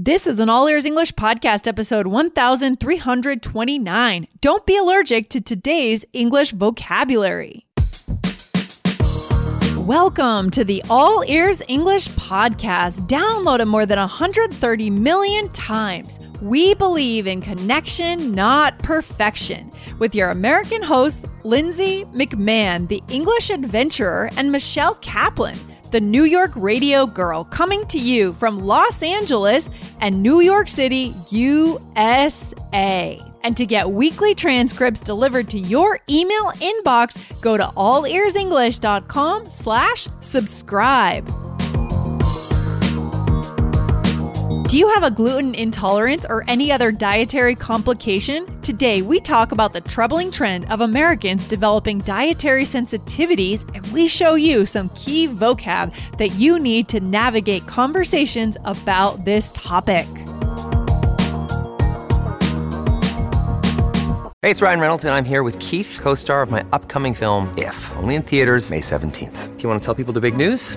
This is an All Ears English podcast, episode 1329. Don't be allergic to today's English vocabulary. Welcome to the All Ears English podcast, downloaded more than 130 million times. We believe in connection, not perfection, with your American hosts, Lindsay McMahon, the English adventurer, and Michelle Kaplan the New York radio girl, coming to you from Los Angeles and New York City, USA. And to get weekly transcripts delivered to your email inbox, go to allearsenglish.com slash subscribe. Do you have a gluten intolerance or any other dietary complication? Today, we talk about the troubling trend of Americans developing dietary sensitivities, and we show you some key vocab that you need to navigate conversations about this topic. Hey, it's Ryan Reynolds, and I'm here with Keith, co star of my upcoming film, If, only in theaters, May 17th. Do you want to tell people the big news?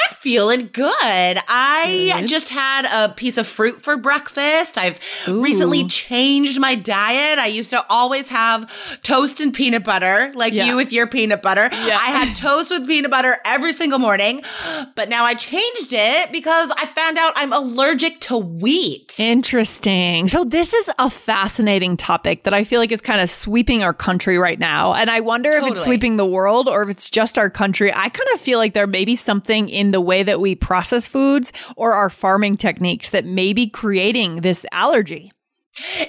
Feeling good. I good. just had a piece of fruit for breakfast. I've Ooh. recently changed my diet. I used to always have toast and peanut butter, like yeah. you with your peanut butter. Yeah. I had toast with peanut butter every single morning, but now I changed it because I found out I'm allergic to wheat. Interesting. So, this is a fascinating topic that I feel like is kind of sweeping our country right now. And I wonder totally. if it's sweeping the world or if it's just our country. I kind of feel like there may be something in the way that we process foods or our farming techniques that may be creating this allergy.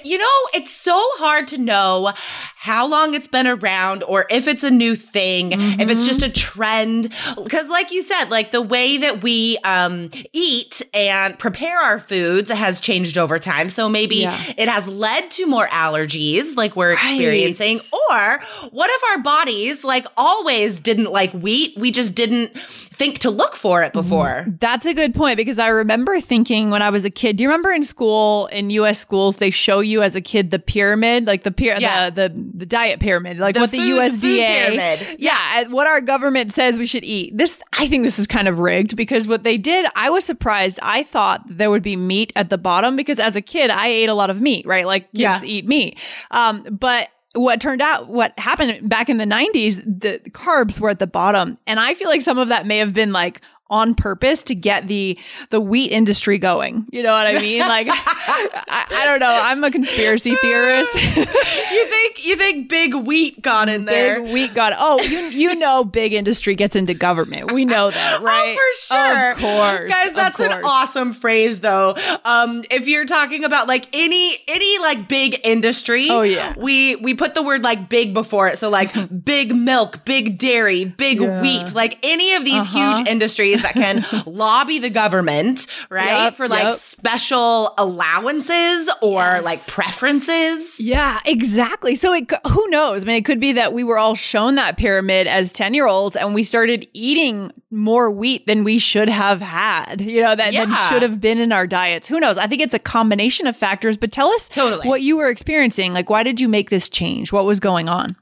You know, it's so hard to know how long it's been around or if it's a new thing, mm-hmm. if it's just a trend. Because, like you said, like the way that we um, eat and prepare our foods has changed over time. So maybe yeah. it has led to more allergies like we're right. experiencing. Or what if our bodies, like always, didn't like wheat? We just didn't think to look for it before. That's a good point because I remember thinking when I was a kid, do you remember in school, in US schools, they show you as a kid the pyramid, like the pyramid, yeah. the, the, the diet pyramid, like the what food, the USDA, yeah. yeah, what our government says we should eat. This, I think this is kind of rigged because what they did, I was surprised. I thought there would be meat at the bottom because as a kid, I ate a lot of meat, right? Like kids yeah. eat meat. Um, but what turned out what happened back in the 90s the carbs were at the bottom and i feel like some of that may have been like on purpose to get the the wheat industry going. You know what I mean? Like I, I, don't know. I'm a conspiracy theorist. you think you think big wheat got in there? Big wheat got. Oh, you you know, big industry gets into government. We know that, oh, right? Oh, for sure. Of course, guys. That's course. an awesome phrase, though. Um, if you're talking about like any any like big industry, oh yeah, we we put the word like big before it. So like big milk, big dairy, big yeah. wheat, like any of these uh-huh. huge industries that can lobby the government, right? Yep, For like yep. special allowances or yes. like preferences. Yeah, exactly. So it, who knows? I mean, it could be that we were all shown that pyramid as 10 year olds and we started eating more wheat than we should have had, you know, that, yeah. that should have been in our diets. Who knows? I think it's a combination of factors, but tell us totally. what you were experiencing. Like, why did you make this change? What was going on?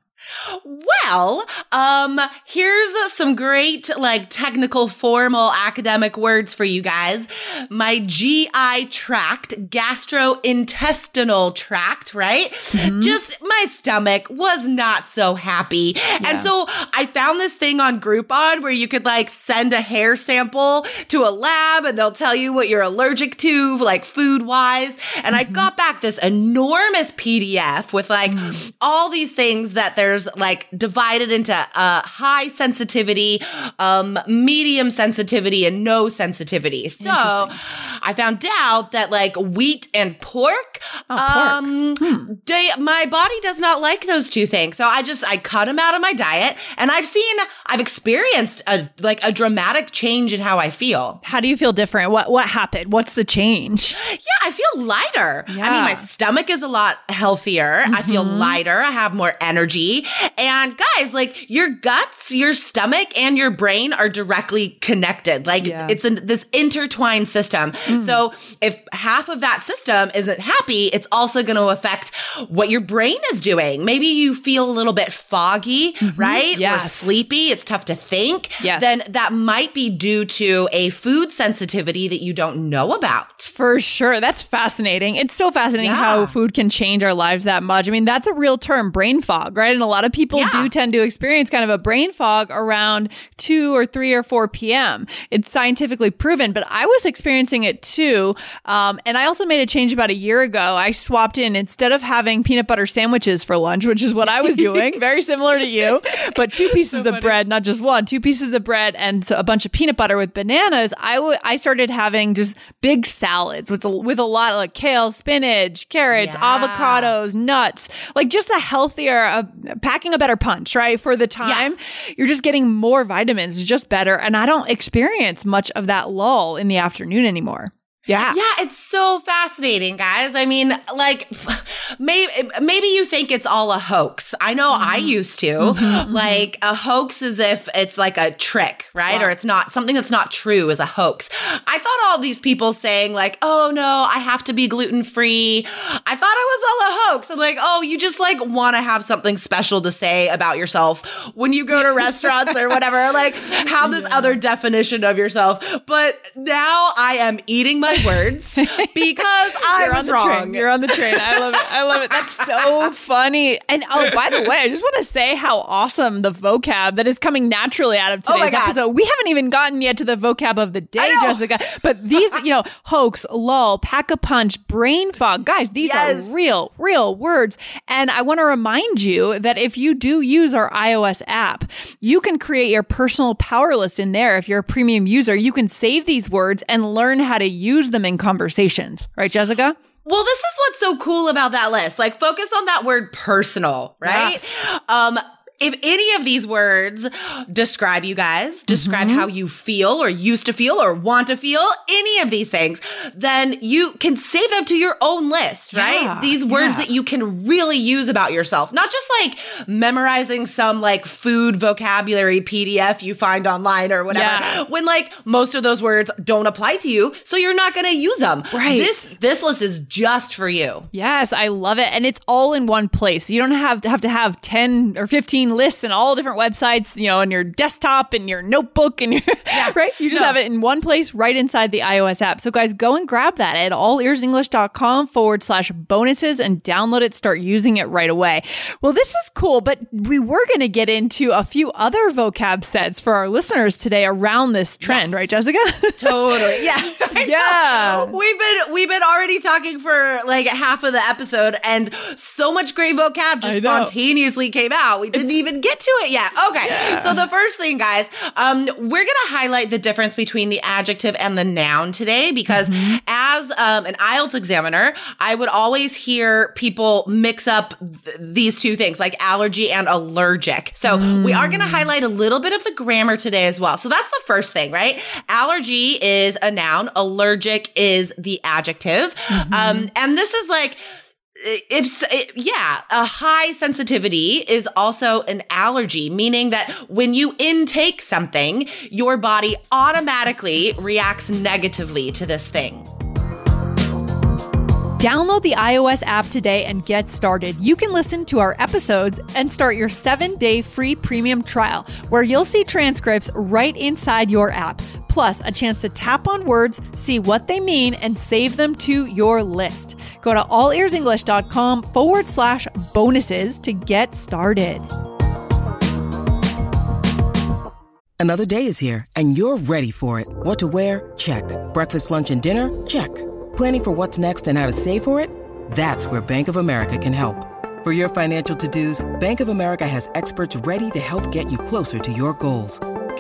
Well, um, here's some great, like, technical, formal academic words for you guys. My GI tract, gastrointestinal tract, right? Mm-hmm. Just my stomach was not so happy. Yeah. And so I found this thing on Groupon where you could, like, send a hair sample to a lab and they'll tell you what you're allergic to, like, food wise. And mm-hmm. I got back this enormous PDF with, like, mm. all these things that there's, like, divided into uh, high sensitivity, um, medium sensitivity, and no sensitivity. So I found out that like wheat and pork, oh, pork. Um, hmm. they, my body does not like those two things. So I just I cut them out of my diet, and I've seen I've experienced a like a dramatic change in how I feel. How do you feel different? What what happened? What's the change? Yeah, I feel lighter. Yeah. I mean, my stomach is a lot healthier. Mm-hmm. I feel mm-hmm. lighter. I have more energy. And guys, like your guts, your stomach, and your brain are directly connected. Like yeah. it's a, this intertwined system. Mm. So if half of that system isn't happy, it's also going to affect what your brain is doing. Maybe you feel a little bit foggy, mm-hmm. right? Yes. Or sleepy. It's tough to think. Yes. Then that might be due to a food sensitivity that you don't know about. For sure. That's fascinating. It's so fascinating yeah. how food can change our lives that much. I mean, that's a real term, brain fog, right? And a lot of people yeah. do tend to experience kind of a brain fog around 2 or 3 or 4 p.m. It's scientifically proven, but I was experiencing it too. Um, and I also made a change about a year ago. I swapped in instead of having peanut butter sandwiches for lunch, which is what I was doing, very similar to you, but two pieces so of bread, not just one, two pieces of bread and a bunch of peanut butter with bananas. I, w- I started having just big salads with a, with a lot like kale, spinach, carrots, yeah. avocados, nuts, like just a healthier, uh, packing a better punch, right? For the time, yeah. you're just getting more vitamins, it's just better. And I don't experience much of that lull in the afternoon anymore. Yeah. Yeah, it's so fascinating, guys. I mean, like maybe maybe you think it's all a hoax. I know mm-hmm. I used to. Mm-hmm, like a hoax is if it's like a trick, right? Wow. Or it's not something that's not true is a hoax. I thought all these people saying like, "Oh no, I have to be gluten-free." I thought it was all a hoax. I'm like, "Oh, you just like want to have something special to say about yourself when you go to restaurants or whatever. Like have this yeah. other definition of yourself." But now I am eating my words because I was wrong. Train. You're on the train. I love it. I love it. That's so funny. And oh, by the way, I just want to say how awesome the vocab that is coming naturally out of oh today's oh episode. We haven't even gotten yet to the vocab of the day, Jessica. But these, you know, hoax, lull, pack a punch, brain fog, guys. These yes. are real, real words. And I want to remind you that if you do use our iOS app, you can create your personal power list in there. If you're a premium user, you can save these words and learn how to use use them in conversations, right, Jessica? Well, this is what's so cool about that list. Like, focus on that word personal, right? Yes. Um, if any of these words describe you guys, describe mm-hmm. how you feel or used to feel or want to feel, any of these things, then you can save them to your own list, right? Yeah, these words yeah. that you can really use about yourself, not just like memorizing some like food vocabulary PDF you find online or whatever. Yeah. When like most of those words don't apply to you, so you're not going to use them. Right. This this list is just for you. Yes, I love it and it's all in one place. You don't have to have to have 10 or 15 lists and all different websites, you know, on your desktop and your notebook and your, yeah. right? You just no. have it in one place right inside the iOS app. So guys, go and grab that at allearsenglish.com forward slash bonuses and download it. Start using it right away. Well, this is cool, but we were going to get into a few other vocab sets for our listeners today around this trend, yes. right, Jessica? totally. Yeah. yeah. We've been, we've been already talking for like half of the episode and so much great vocab just spontaneously came out. We didn't even get to it yet. Okay. Yeah. So the first thing, guys, um, we're going to highlight the difference between the adjective and the noun today because mm-hmm. as um, an IELTS examiner, I would always hear people mix up th- these two things like allergy and allergic. So mm. we are going to mm. highlight a little bit of the grammar today as well. So that's the first thing, right? Allergy is a noun. Allergic is the adjective. Mm-hmm. Um, and this is like, if eh, yeah, a high sensitivity is also an allergy, meaning that when you intake something, your body automatically reacts negatively to this thing. Download the iOS app today and get started. You can listen to our episodes and start your seven day free premium trial where you'll see transcripts right inside your app, plus a chance to tap on words, see what they mean, and save them to your list. Go to allearsenglish.com forward slash bonuses to get started. Another day is here and you're ready for it. What to wear? Check. Breakfast, lunch, and dinner? Check. Planning for what's next and how to save for it? That's where Bank of America can help. For your financial to-dos, Bank of America has experts ready to help get you closer to your goals.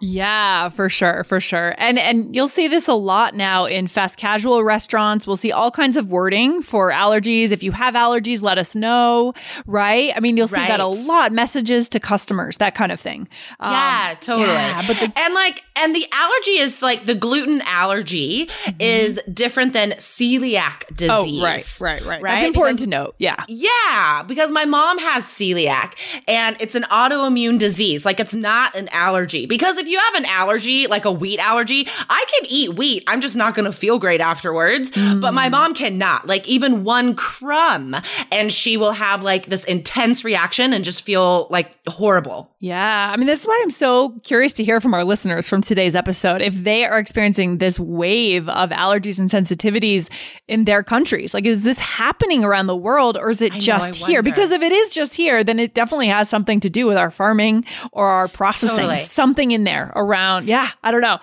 Yeah, for sure, for sure. And and you'll see this a lot now in fast casual restaurants. We'll see all kinds of wording for allergies. If you have allergies, let us know, right? I mean, you'll see right. that a lot. Messages to customers, that kind of thing. Um, yeah, totally. Yeah, but the- and like and the allergy is like the gluten allergy mm-hmm. is different than celiac disease. Oh, right, right, right. right? That's important because, to note. Yeah. Yeah, because my mom has celiac and it's an autoimmune disease. Like it's not an allergy. Because if you have an allergy, like a wheat allergy, I can eat wheat. I'm just not going to feel great afterwards. Mm. But my mom cannot. Like even one crumb and she will have like this intense reaction and just feel like horrible. Yeah. I mean, that's why I'm so curious to hear from our listeners from today's episode if they are experiencing this wave of allergies and sensitivities in their countries. Like, is this happening around the world or is it I just here? Because if it is just here, then it definitely has something to do with our farming or our processing. Totally. Something in there around. Yeah. I don't know.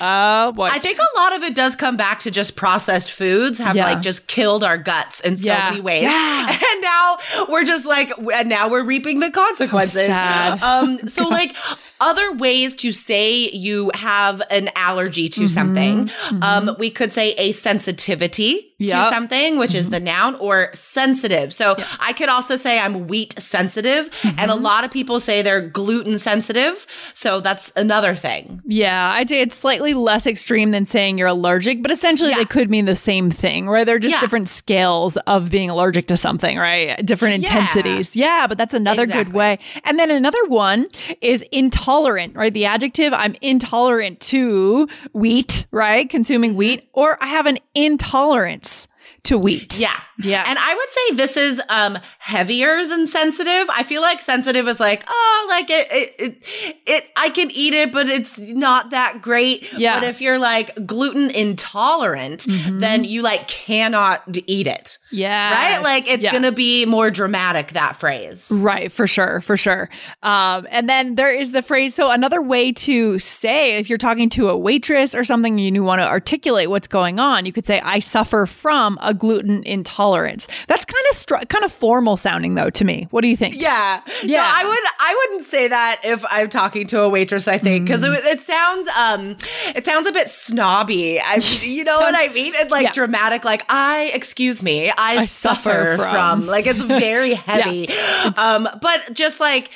Uh, boy. I think a lot of it does come back to just processed foods have yeah. like just killed our guts in so yeah. many ways. Yeah. And now we're just like, and now we're reaping the consequences. Um, so like other ways to say you have an allergy to mm-hmm. something. Mm-hmm. Um, we could say a sensitivity yep. to something, which mm-hmm. is the noun, or sensitive. So yep. I could also say I'm wheat sensitive, mm-hmm. and a lot of people say they're gluten sensitive. So that's another thing. Yeah, I'd say it's slightly less extreme than saying you're allergic, but essentially yeah. they could mean the same thing, right? They're just yeah. different scales of being allergic to something, right? Different intensities. Yeah, yeah but that's another exactly. good way. And then another one is intolerant, right? The adjective I'm intolerant to wheat, right? Consuming mm-hmm. wheat, or I have an intolerance to wheat. Yeah. Yeah. And I would say this is um heavier than sensitive. I feel like sensitive is like, oh, like it it it, it I can eat it, but it's not that great. Yeah. But if you're like gluten intolerant, mm-hmm. then you like cannot eat it. Yeah. Right? Like it's yeah. gonna be more dramatic, that phrase. Right, for sure, for sure. Um, and then there is the phrase. So another way to say if you're talking to a waitress or something you want to articulate what's going on, you could say, I suffer from a gluten intolerance. That's kind of str- kind of formal sounding though to me. What do you think? Yeah, yeah. No, I would I wouldn't say that if I'm talking to a waitress. I think because mm. it, it, sounds um it sounds a bit snobby. I you know what I mean? And like yeah. dramatic. Like I excuse me, I, I suffer, suffer from. from. Like it's very heavy. yeah. Um, but just like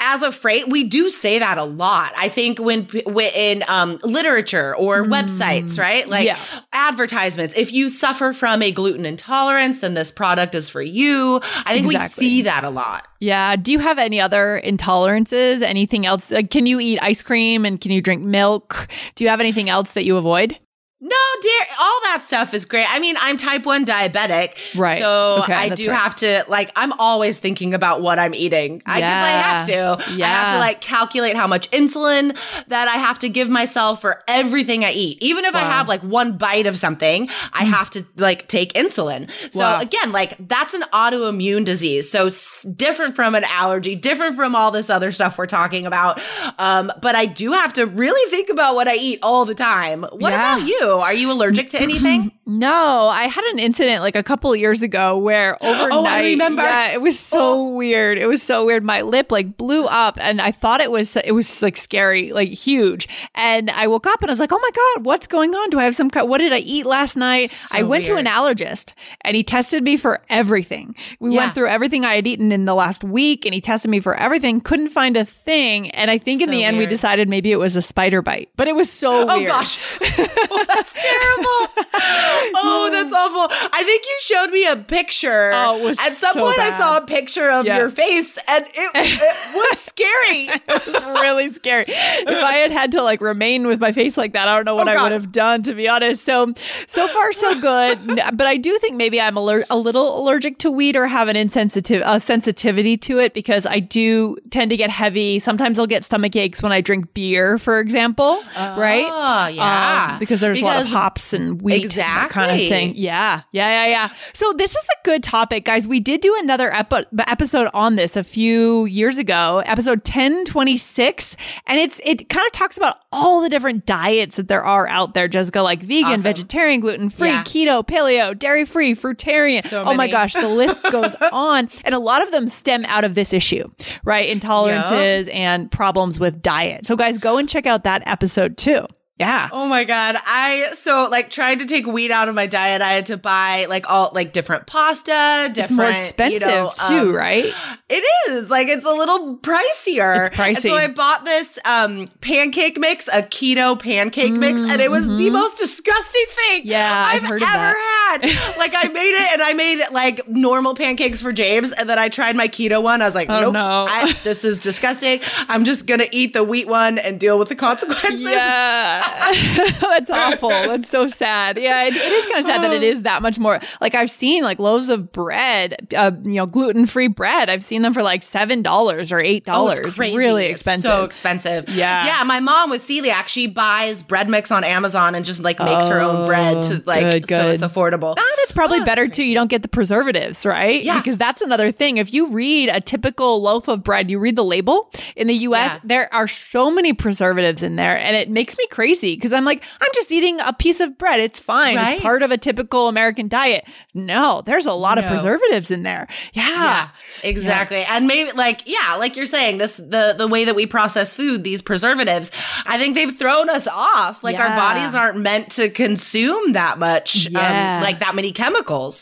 as a phrase, we do say that a lot. I think when, when in um literature or mm. websites, right? Like yeah. advertisements. If you suffer from a gluten intolerance, then this product is for you. I think exactly. we see that a lot. Yeah. Do you have any other intolerances? Anything else? Like, can you eat ice cream and can you drink milk? Do you have anything else that you avoid? No, dear, all that stuff is great. I mean, I'm type 1 diabetic. Right. So okay, I do right. have to, like, I'm always thinking about what I'm eating. Yeah. I, I, have to. Yeah. I have to, like, calculate how much insulin that I have to give myself for everything I eat. Even if wow. I have, like, one bite of something, I mm. have to, like, take insulin. So wow. again, like, that's an autoimmune disease. So s- different from an allergy, different from all this other stuff we're talking about. Um, but I do have to really think about what I eat all the time. What yeah. about you? Are you allergic to anything? no, I had an incident like a couple years ago where overnight, oh, I remember. Yeah, it was so oh. weird. It was so weird. My lip like blew up, and I thought it was it was like scary, like huge. And I woke up and I was like, "Oh my god, what's going on? Do I have some? What did I eat last night?" So I went weird. to an allergist, and he tested me for everything. We yeah. went through everything I had eaten in the last week, and he tested me for everything. Couldn't find a thing, and I think so in the end we decided maybe it was a spider bite, but it was so oh weird. gosh. that's terrible. oh, that's awful. I think you showed me a picture. Oh, At some so point, bad. I saw a picture of yeah. your face, and it, it was scary. it was really scary. If I had had to like remain with my face like that, I don't know what oh, I would have done. To be honest, so so far so good. but I do think maybe I'm aller- a little allergic to wheat or have an insensitive a sensitivity to it because I do tend to get heavy. Sometimes I'll get stomach aches when I drink beer, for example. Oh, right? Yeah, um, because there's because lot of hops and wheat, that kind of thing. Yeah, yeah, yeah, yeah. So this is a good topic, guys. We did do another epi- episode on this a few years ago, episode ten twenty six, and it's it kind of talks about all the different diets that there are out there. Jessica, like vegan, Awesome. vegetarian, gluten free, Yeah. keto, paleo, dairy free, fruitarian. So oh my gosh, the list goes on, and a lot of them stem out of this issue, right? Intolerances and problems with diet. So guys, go and check out that episode too. Yeah. Oh my god. I so like tried to take wheat out of my diet. I had to buy like all like different pasta, different It's more expensive you know, too, um, right? It is. Like it's a little pricier. It's pricey. And so I bought this um pancake mix, a keto pancake mix, and it was the most disgusting thing Mm-hmm. Yeah, I've I've, heard ever had. like I made it and I made like normal pancakes for James, and then I tried my keto one. I was like, Oh, nope, no. I, this is disgusting. I'm just gonna eat the wheat one and deal with the consequences. Yeah, that's awful. That's so sad. Yeah, it, it is kind of sad that it is that much more. Like I've seen like loaves of bread, uh, you know, gluten free bread. I've seen them for like seven dollars or eight dollars. crazy. Really It's expensive. So expensive. Yeah. Yeah. My mom with celiac, she buys bread mix on Amazon and just like makes her own bread to like Oh, good, so it's affordable. Probably better too. You don't get the preservatives, right? Yeah. Because that's another thing. If you read a typical loaf of bread, you read the label in the US, Yeah. there are so many preservatives in there. And it makes me crazy because I'm like, I'm just eating a piece of bread. It's fine. Right. It's part of a typical American diet. No, there's a lot of preservatives in there. Yeah. Yeah, exactly. And maybe like yeah, like you're saying, this the the way that we process food, these preservatives, I think they've thrown us off. Like our bodies aren't meant to consume that much, Yeah. um, like that many chemicals.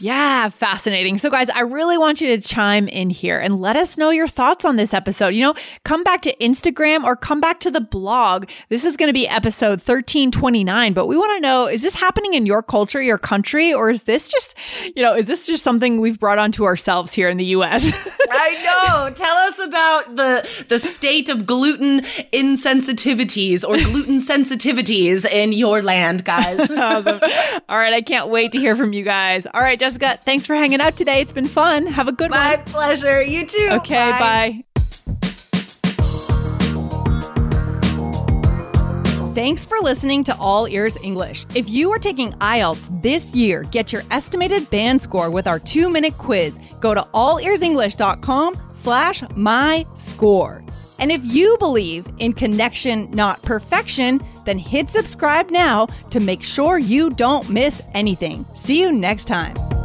Yeah, fascinating. So, guys, I really want you to chime in here and let us know your thoughts on this episode. You know, come back to Instagram or come back to the blog. This is going to be episode 1329, but we want to know is this happening in your culture, your country, or is this just, you know, is this just something we've brought onto ourselves here in the US? I know. Tell us about the the state of gluten insensitivities or gluten sensitivities in your land, guys. awesome. All right, I can't wait to hear from you guys. All right, Jessica, thanks for hanging out today. It's been fun. Have a good My one. My pleasure. You too. Okay, bye. Thanks for listening to All Ears English. If you are taking IELTS this year, get your estimated band score with our two-minute quiz. Go to allearsenglish.com slash my score. And if you believe in connection, not perfection, then hit subscribe now to make sure you don't miss anything. See you next time.